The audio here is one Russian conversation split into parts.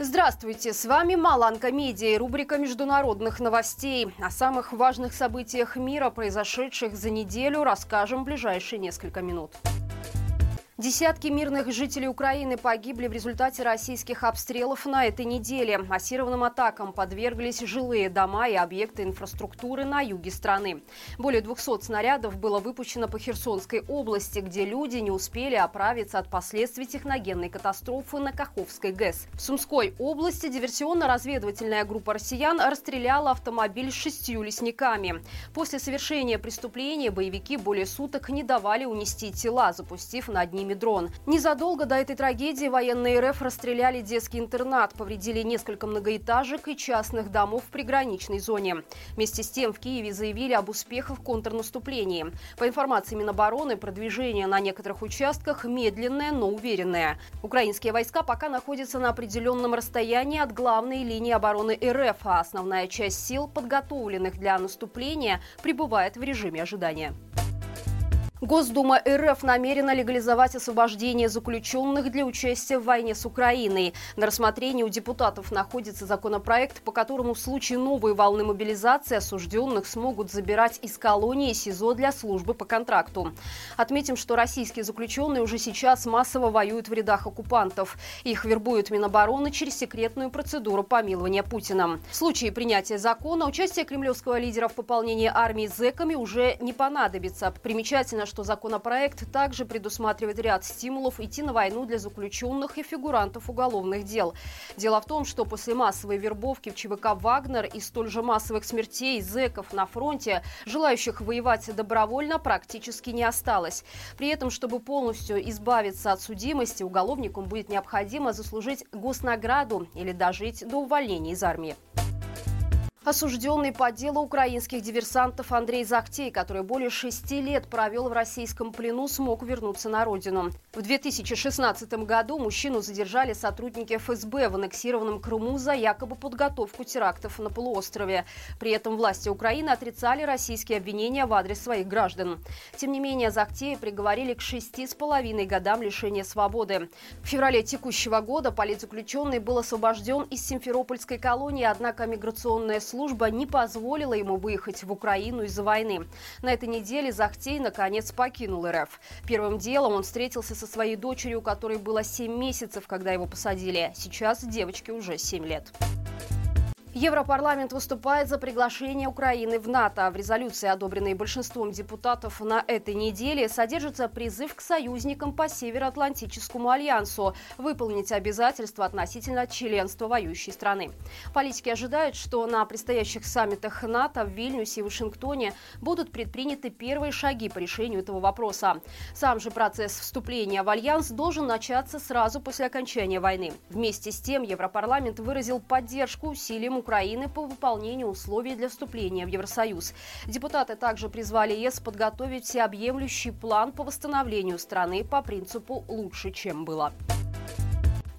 Здравствуйте, с вами Маланка Медиа и рубрика международных новостей. О самых важных событиях мира, произошедших за неделю, расскажем в ближайшие несколько минут. Десятки мирных жителей Украины погибли в результате российских обстрелов на этой неделе. Массированным атакам подверглись жилые дома и объекты инфраструктуры на юге страны. Более 200 снарядов было выпущено по Херсонской области, где люди не успели оправиться от последствий техногенной катастрофы на Каховской ГЭС. В Сумской области диверсионно-разведывательная группа россиян расстреляла автомобиль с шестью лесниками. После совершения преступления боевики более суток не давали унести тела, запустив над ними ними дрон. Незадолго до этой трагедии военные РФ расстреляли детский интернат, повредили несколько многоэтажек и частных домов в приграничной зоне. Вместе с тем в Киеве заявили об успехах в контрнаступлении. По информации Минобороны, продвижение на некоторых участках медленное, но уверенное. Украинские войска пока находятся на определенном расстоянии от главной линии обороны РФ, а основная часть сил, подготовленных для наступления, пребывает в режиме ожидания. Госдума РФ намерена легализовать освобождение заключенных для участия в войне с Украиной. На рассмотрении у депутатов находится законопроект, по которому в случае новой волны мобилизации осужденных смогут забирать из колонии СИЗО для службы по контракту. Отметим, что российские заключенные уже сейчас массово воюют в рядах оккупантов. Их вербуют Минобороны через секретную процедуру помилования Путина. В случае принятия закона участие кремлевского лидера в пополнении армии зэками уже не понадобится. Примечательно, что законопроект также предусматривает ряд стимулов идти на войну для заключенных и фигурантов уголовных дел. Дело в том, что после массовой вербовки в ЧВК «Вагнер» и столь же массовых смертей зэков на фронте, желающих воевать добровольно практически не осталось. При этом, чтобы полностью избавиться от судимости, уголовникам будет необходимо заслужить госнаграду или дожить до увольнения из армии. Осужденный по делу украинских диверсантов Андрей Захтей, который более шести лет провел в российском плену, смог вернуться на родину. В 2016 году мужчину задержали сотрудники ФСБ в аннексированном Крыму за якобы подготовку терактов на полуострове. При этом власти Украины отрицали российские обвинения в адрес своих граждан. Тем не менее, Захтея приговорили к шести с половиной годам лишения свободы. В феврале текущего года политзаключенный был освобожден из Симферопольской колонии, однако миграционная служба служба не позволила ему выехать в Украину из-за войны. На этой неделе Захтей наконец покинул РФ. Первым делом он встретился со своей дочерью, которой было 7 месяцев, когда его посадили. Сейчас девочке уже 7 лет. Европарламент выступает за приглашение Украины в НАТО. В резолюции, одобренной большинством депутатов на этой неделе, содержится призыв к союзникам по Североатлантическому альянсу выполнить обязательства относительно членства воюющей страны. Политики ожидают, что на предстоящих саммитах НАТО в Вильнюсе и Вашингтоне будут предприняты первые шаги по решению этого вопроса. Сам же процесс вступления в альянс должен начаться сразу после окончания войны. Вместе с тем Европарламент выразил поддержку усилиям Украины по выполнению условий для вступления в Евросоюз. Депутаты также призвали ЕС подготовить всеобъемлющий план по восстановлению страны по принципу «лучше, чем было».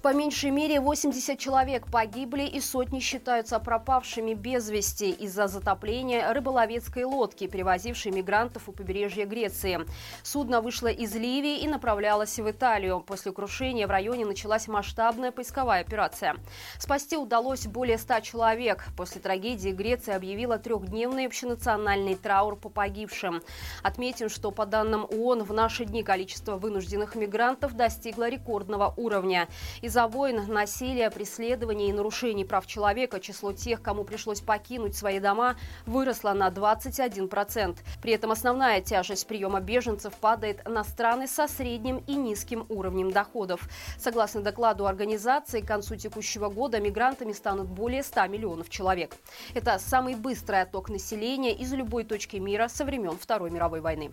По меньшей мере 80 человек погибли и сотни считаются пропавшими без вести из-за затопления рыболовецкой лодки, перевозившей мигрантов у побережья Греции. Судно вышло из Ливии и направлялось в Италию. После крушения в районе началась масштабная поисковая операция. Спасти удалось более 100 человек. После трагедии Греция объявила трехдневный общенациональный траур по погибшим. Отметим, что по данным ООН в наши дни количество вынужденных мигрантов достигло рекордного уровня. Из из-за войн, насилия, преследований и нарушений прав человека число тех, кому пришлось покинуть свои дома, выросло на 21%. При этом основная тяжесть приема беженцев падает на страны со средним и низким уровнем доходов. Согласно докладу организации, к концу текущего года мигрантами станут более 100 миллионов человек. Это самый быстрый отток населения из любой точки мира со времен Второй мировой войны.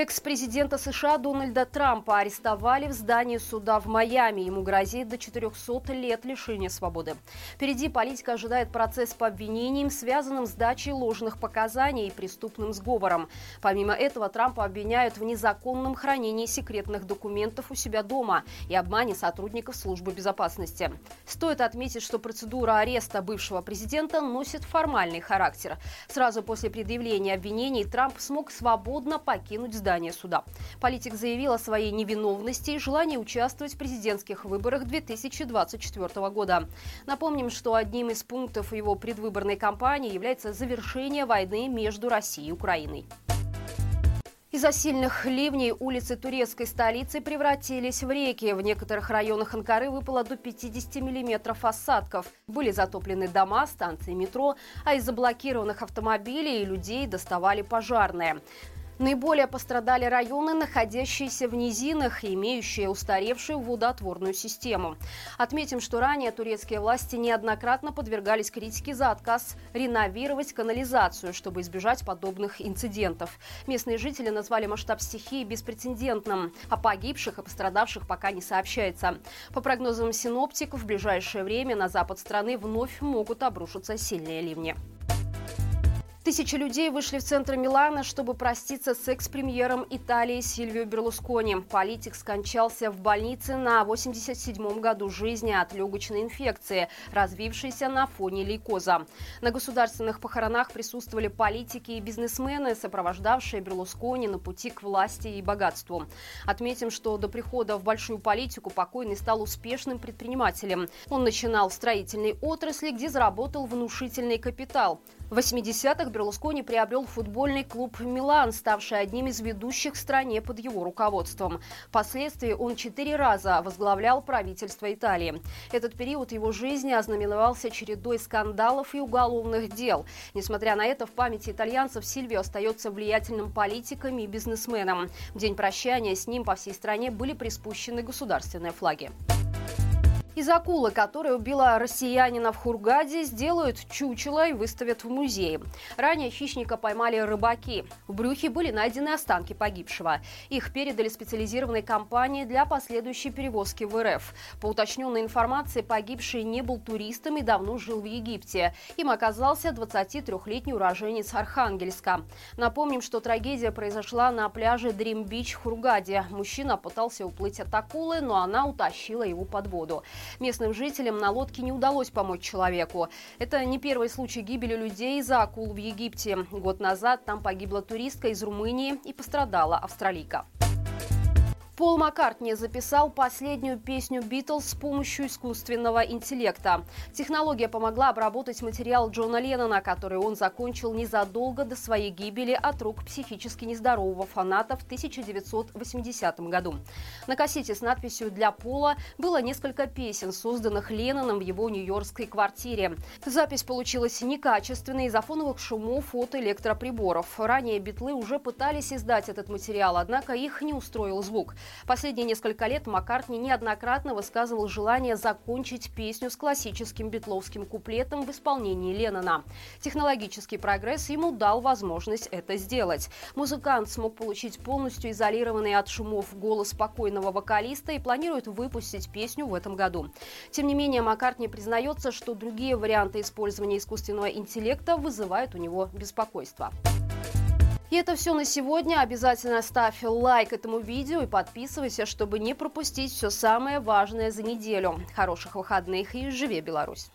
Экс-президента США Дональда Трампа арестовали в здании суда в Майами. Ему грозит до 400 лет лишения свободы. Впереди политика ожидает процесс по обвинениям, связанным с дачей ложных показаний и преступным сговором. Помимо этого, Трампа обвиняют в незаконном хранении секретных документов у себя дома и обмане сотрудников службы безопасности. Стоит отметить, что процедура ареста бывшего президента носит формальный характер. Сразу после предъявления обвинений Трамп смог свободно покинуть здание здание суда. Политик заявил о своей невиновности и желании участвовать в президентских выборах 2024 года. Напомним, что одним из пунктов его предвыборной кампании является завершение войны между Россией и Украиной. Из-за сильных ливней улицы турецкой столицы превратились в реки. В некоторых районах Анкары выпало до 50 миллиметров осадков. Были затоплены дома, станции метро, а из заблокированных автомобилей и людей доставали пожарные. Наиболее пострадали районы, находящиеся в низинах и имеющие устаревшую водоотворную систему. Отметим, что ранее турецкие власти неоднократно подвергались критике за отказ реновировать канализацию, чтобы избежать подобных инцидентов. Местные жители назвали масштаб стихии беспрецедентным. О погибших и пострадавших пока не сообщается. По прогнозам синоптиков, в ближайшее время на запад страны вновь могут обрушиться сильные ливни. Тысячи людей вышли в центр Милана, чтобы проститься с экс-премьером Италии Сильвио Берлускони. Политик скончался в больнице на 87-м году жизни от легочной инфекции, развившейся на фоне лейкоза. На государственных похоронах присутствовали политики и бизнесмены, сопровождавшие Берлускони на пути к власти и богатству. Отметим, что до прихода в большую политику покойный стал успешным предпринимателем. Он начинал в строительной отрасли, где заработал внушительный капитал. В 80-х Берлускони приобрел футбольный клуб «Милан», ставший одним из ведущих в стране под его руководством. Впоследствии он четыре раза возглавлял правительство Италии. Этот период его жизни ознаменовался чередой скандалов и уголовных дел. Несмотря на это, в памяти итальянцев Сильвио остается влиятельным политиком и бизнесменом. В день прощания с ним по всей стране были приспущены государственные флаги. Из акулы, которая убила россиянина в Хургаде, сделают чучело и выставят в музее. Ранее хищника поймали рыбаки. В брюхе были найдены останки погибшего. Их передали специализированной компании для последующей перевозки в РФ. По уточненной информации, погибший не был туристом и давно жил в Египте. Им оказался 23-летний уроженец Архангельска. Напомним, что трагедия произошла на пляже Dream Beach в Хургаде. Мужчина пытался уплыть от акулы, но она утащила его под воду. Местным жителям на лодке не удалось помочь человеку. Это не первый случай гибели людей из-за акул в Египте. Год назад там погибла туристка из Румынии и пострадала австралийка. Пол Маккартни записал последнюю песню «Битлз» с помощью искусственного интеллекта. Технология помогла обработать материал Джона Леннона, который он закончил незадолго до своей гибели от рук психически нездорового фаната в 1980 году. На кассете с надписью «Для Пола» было несколько песен, созданных Ленноном в его нью-йоркской квартире. Запись получилась некачественной из-за фоновых шумов от электроприборов. Ранее битлы уже пытались издать этот материал, однако их не устроил звук. Последние несколько лет Маккартни неоднократно высказывал желание закончить песню с классическим битловским куплетом в исполнении Леннона. Технологический прогресс ему дал возможность это сделать. Музыкант смог получить полностью изолированный от шумов голос спокойного вокалиста и планирует выпустить песню в этом году. Тем не менее, Маккартни признается, что другие варианты использования искусственного интеллекта вызывают у него беспокойство. И это все на сегодня. Обязательно ставь лайк этому видео и подписывайся, чтобы не пропустить все самое важное за неделю. Хороших выходных и живи Беларусь!